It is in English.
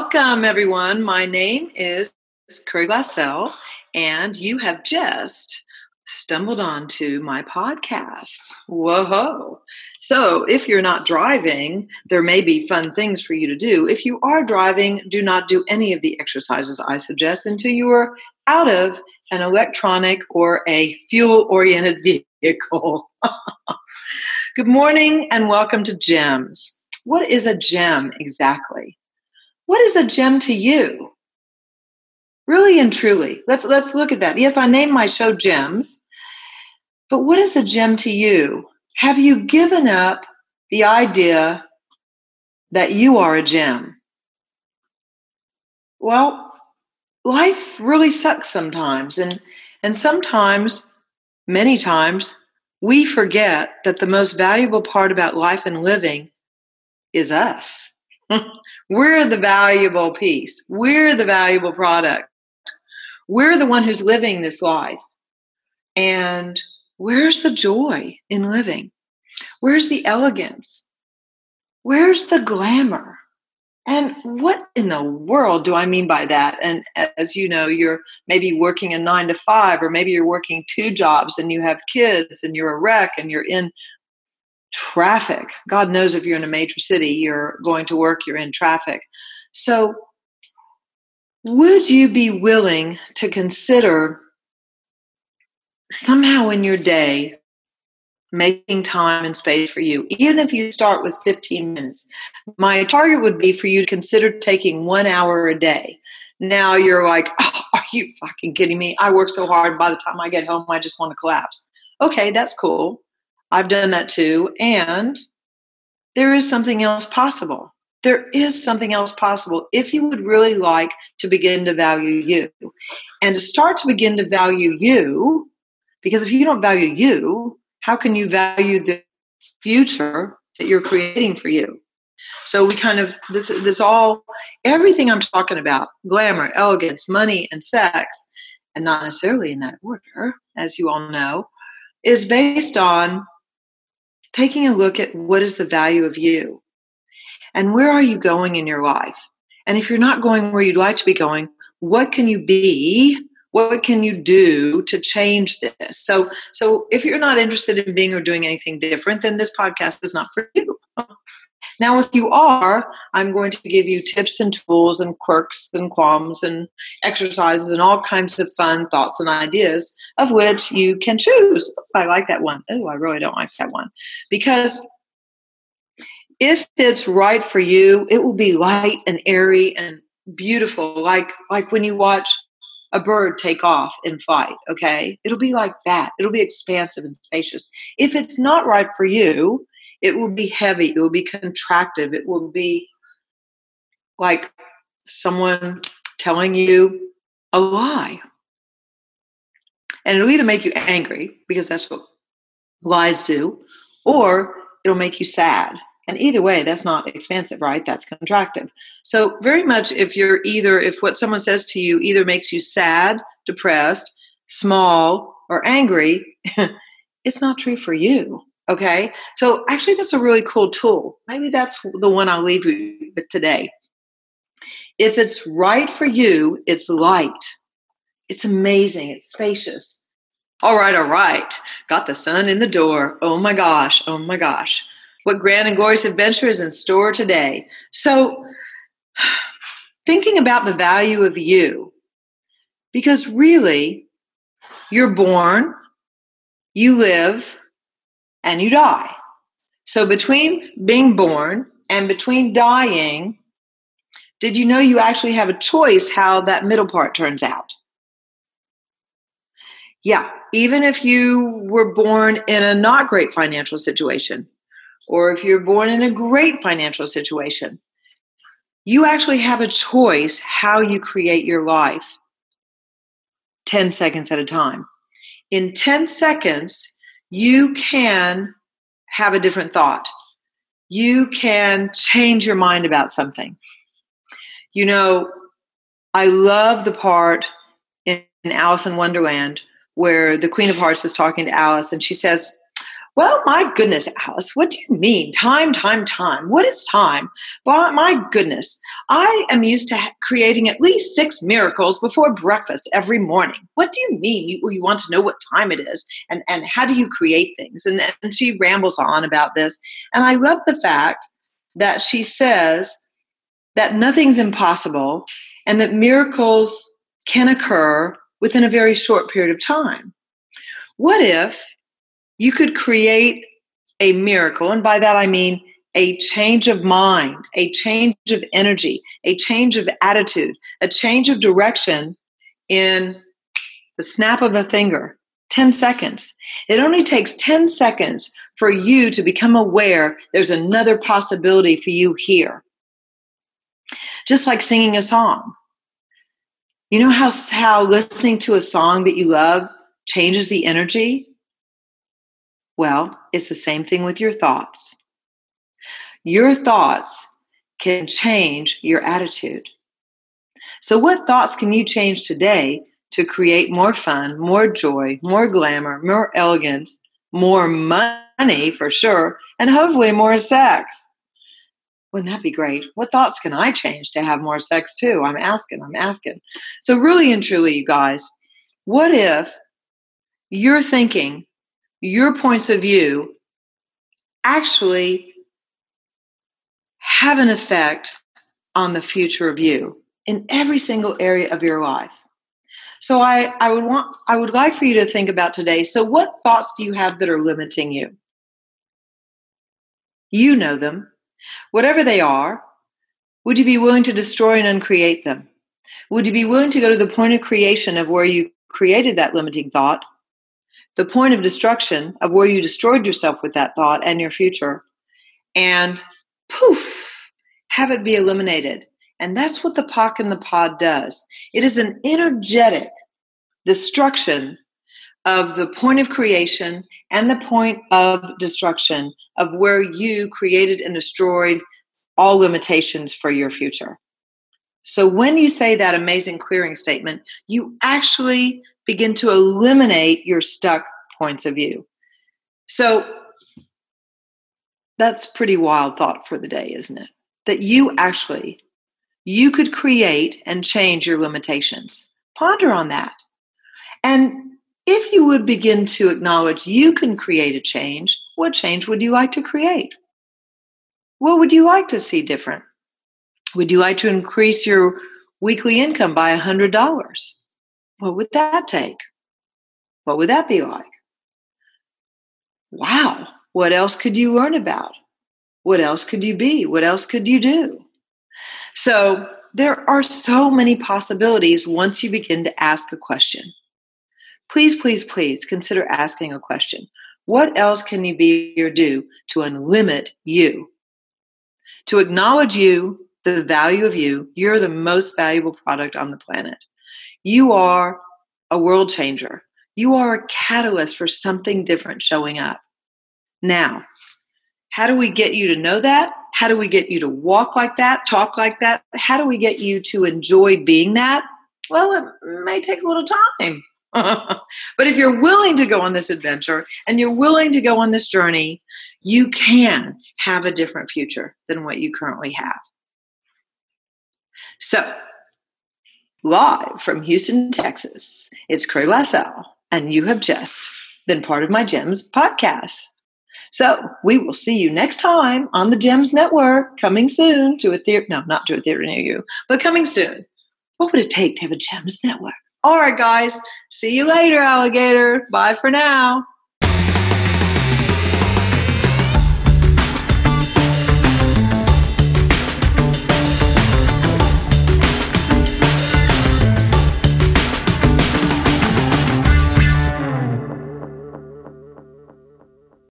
welcome everyone. My name is Curry Glassell, and you have just stumbled onto my podcast. Whoa. So, if you're not driving, there may be fun things for you to do. If you are driving, do not do any of the exercises I suggest until you are out of an electronic or a fuel oriented vehicle. Good morning and welcome to Gems. What is a gem exactly? What is a gem to you? Really and truly, let's let's look at that. Yes, I named my show Gems, but what is a gem to you? Have you given up the idea that you are a gem? Well, life really sucks sometimes, and and sometimes, many times, we forget that the most valuable part about life and living is us. We're the valuable piece. We're the valuable product. We're the one who's living this life. And where's the joy in living? Where's the elegance? Where's the glamour? And what in the world do I mean by that? And as you know, you're maybe working a nine to five, or maybe you're working two jobs and you have kids and you're a wreck and you're in traffic. God knows if you're in a major city, you're going to work, you're in traffic. So, would you be willing to consider somehow in your day making time and space for you, even if you start with 15 minutes? My target would be for you to consider taking one hour a day. Now you're like, oh, are you fucking kidding me? I work so hard. By the time I get home, I just want to collapse. Okay, that's cool. I've done that too. And there is something else possible. There is something else possible if you would really like to begin to value you. And to start to begin to value you, because if you don't value you, how can you value the future that you're creating for you? So we kind of this this all everything I'm talking about, glamour, elegance, money, and sex, and not necessarily in that order, as you all know, is based on taking a look at what is the value of you and where are you going in your life. And if you're not going where you'd like to be going, what can you be? What can you do to change this? So, so if you're not interested in being or doing anything different, then this podcast is not for you. Now, if you are, I'm going to give you tips and tools and quirks and qualms and exercises and all kinds of fun thoughts and ideas of which you can choose. I like that one. Oh, I really don't like that one. Because if it's right for you, it will be light and airy and beautiful, like like when you watch a bird take off in flight, okay? It'll be like that. It'll be expansive and spacious. If it's not right for you, it will be heavy, it will be contractive, it will be like someone telling you a lie. And it'll either make you angry, because that's what lies do, or it'll make you sad. And either way, that's not expansive, right? That's contractive. So, very much if you're either, if what someone says to you either makes you sad, depressed, small, or angry, it's not true for you. Okay. So actually, that's a really cool tool. Maybe that's the one I'll leave you with today. If it's right for you, it's light. It's amazing. It's spacious. All right, all right. Got the sun in the door. Oh my gosh. Oh my gosh. What grand and glorious adventure is in store today? So, thinking about the value of you, because really, you're born, you live, and you die. So between being born and between dying, did you know you actually have a choice how that middle part turns out? Yeah, even if you were born in a not great financial situation, or if you're born in a great financial situation, you actually have a choice how you create your life 10 seconds at a time. In 10 seconds, you can have a different thought. You can change your mind about something. You know, I love the part in, Alice in Wonderland where the Queen of Hearts is talking to Alice and she says, Well, my goodness, Alice, what do you mean? Time, time, time. What is time? Well, my goodness, I am used to creating at least six miracles before breakfast every morning. What do you mean? You, you want to know what time it is and, and how do you create things? And, and she rambles on about this. And I love the fact that she says that nothing's impossible and that miracles can occur within a very short period of time. What if you could create a miracle. And by that I mean a change of mind, a change of energy, a change of attitude, a change of direction in the snap of a finger. 10 seconds. It only takes 10 seconds for you to become aware there's another possibility for you here. Just like singing a song. You know how, how listening to a song that you love changes the energy? Well, it's the same thing with your thoughts. Your thoughts can change your attitude. So, what thoughts can you change today to create more fun, more joy, more glamour, more elegance, more money for sure, and hopefully more sex? Wouldn't that be great? What thoughts can I change to have more sex too? I'm asking, I'm asking. So, really and truly, you guys, what if you're thinking your points of view actually have an effect on the future of you in every single area of your life. So I, I would want I would like for you to think about today. So what thoughts do you have that are limiting you? You know them. Whatever they are, would you be willing to destroy and uncreate them? Would you be willing to go to the point of creation of where you created that limiting thought the point of destruction of where you destroyed yourself with that thought and your future, and poof, have it be eliminated. And that's what the POC and the POD does. It is an energetic destruction of the point of creation and the point of destruction of where you created and destroyed all limitations for your future. So when you say that amazing clearing statement, you actually begin to eliminate your stuck points of view. So that's pretty wild thought for the day, isn't it? That you actually you could create and change your limitations. Ponder on that. And if you would begin to acknowledge you can create a change, what change would you like to create? What would you like to see different? Would you like to increase your weekly income by $100? What would that take? What would that be like? Wow, what else could you learn about? What else could you be? What else could you do? So, there are so many possibilities once you begin to ask a question. Please, please, please consider asking a question. What else can you be or do to unlimit you? To acknowledge you, the value of you, you're the most valuable product on the planet. You are a world changer. You are a catalyst for something different showing up. Now, how do we get you to know that? How do we get you to walk like that, talk like that? How do we get you to enjoy being that? Well, it may take a little time. but if you're willing to go on this adventure and you're willing to go on this journey, you can have a different future than what you currently have. So, Live from Houston, Texas, it's Craig Lassell, and you have just been part of my GEMS podcast. So we will see you next time on the GEMS Network, coming soon to a theater. No, not to a theater near you, but coming soon. What would it take to have a GEMS Network? All right, guys. See you later, alligator. Bye for now.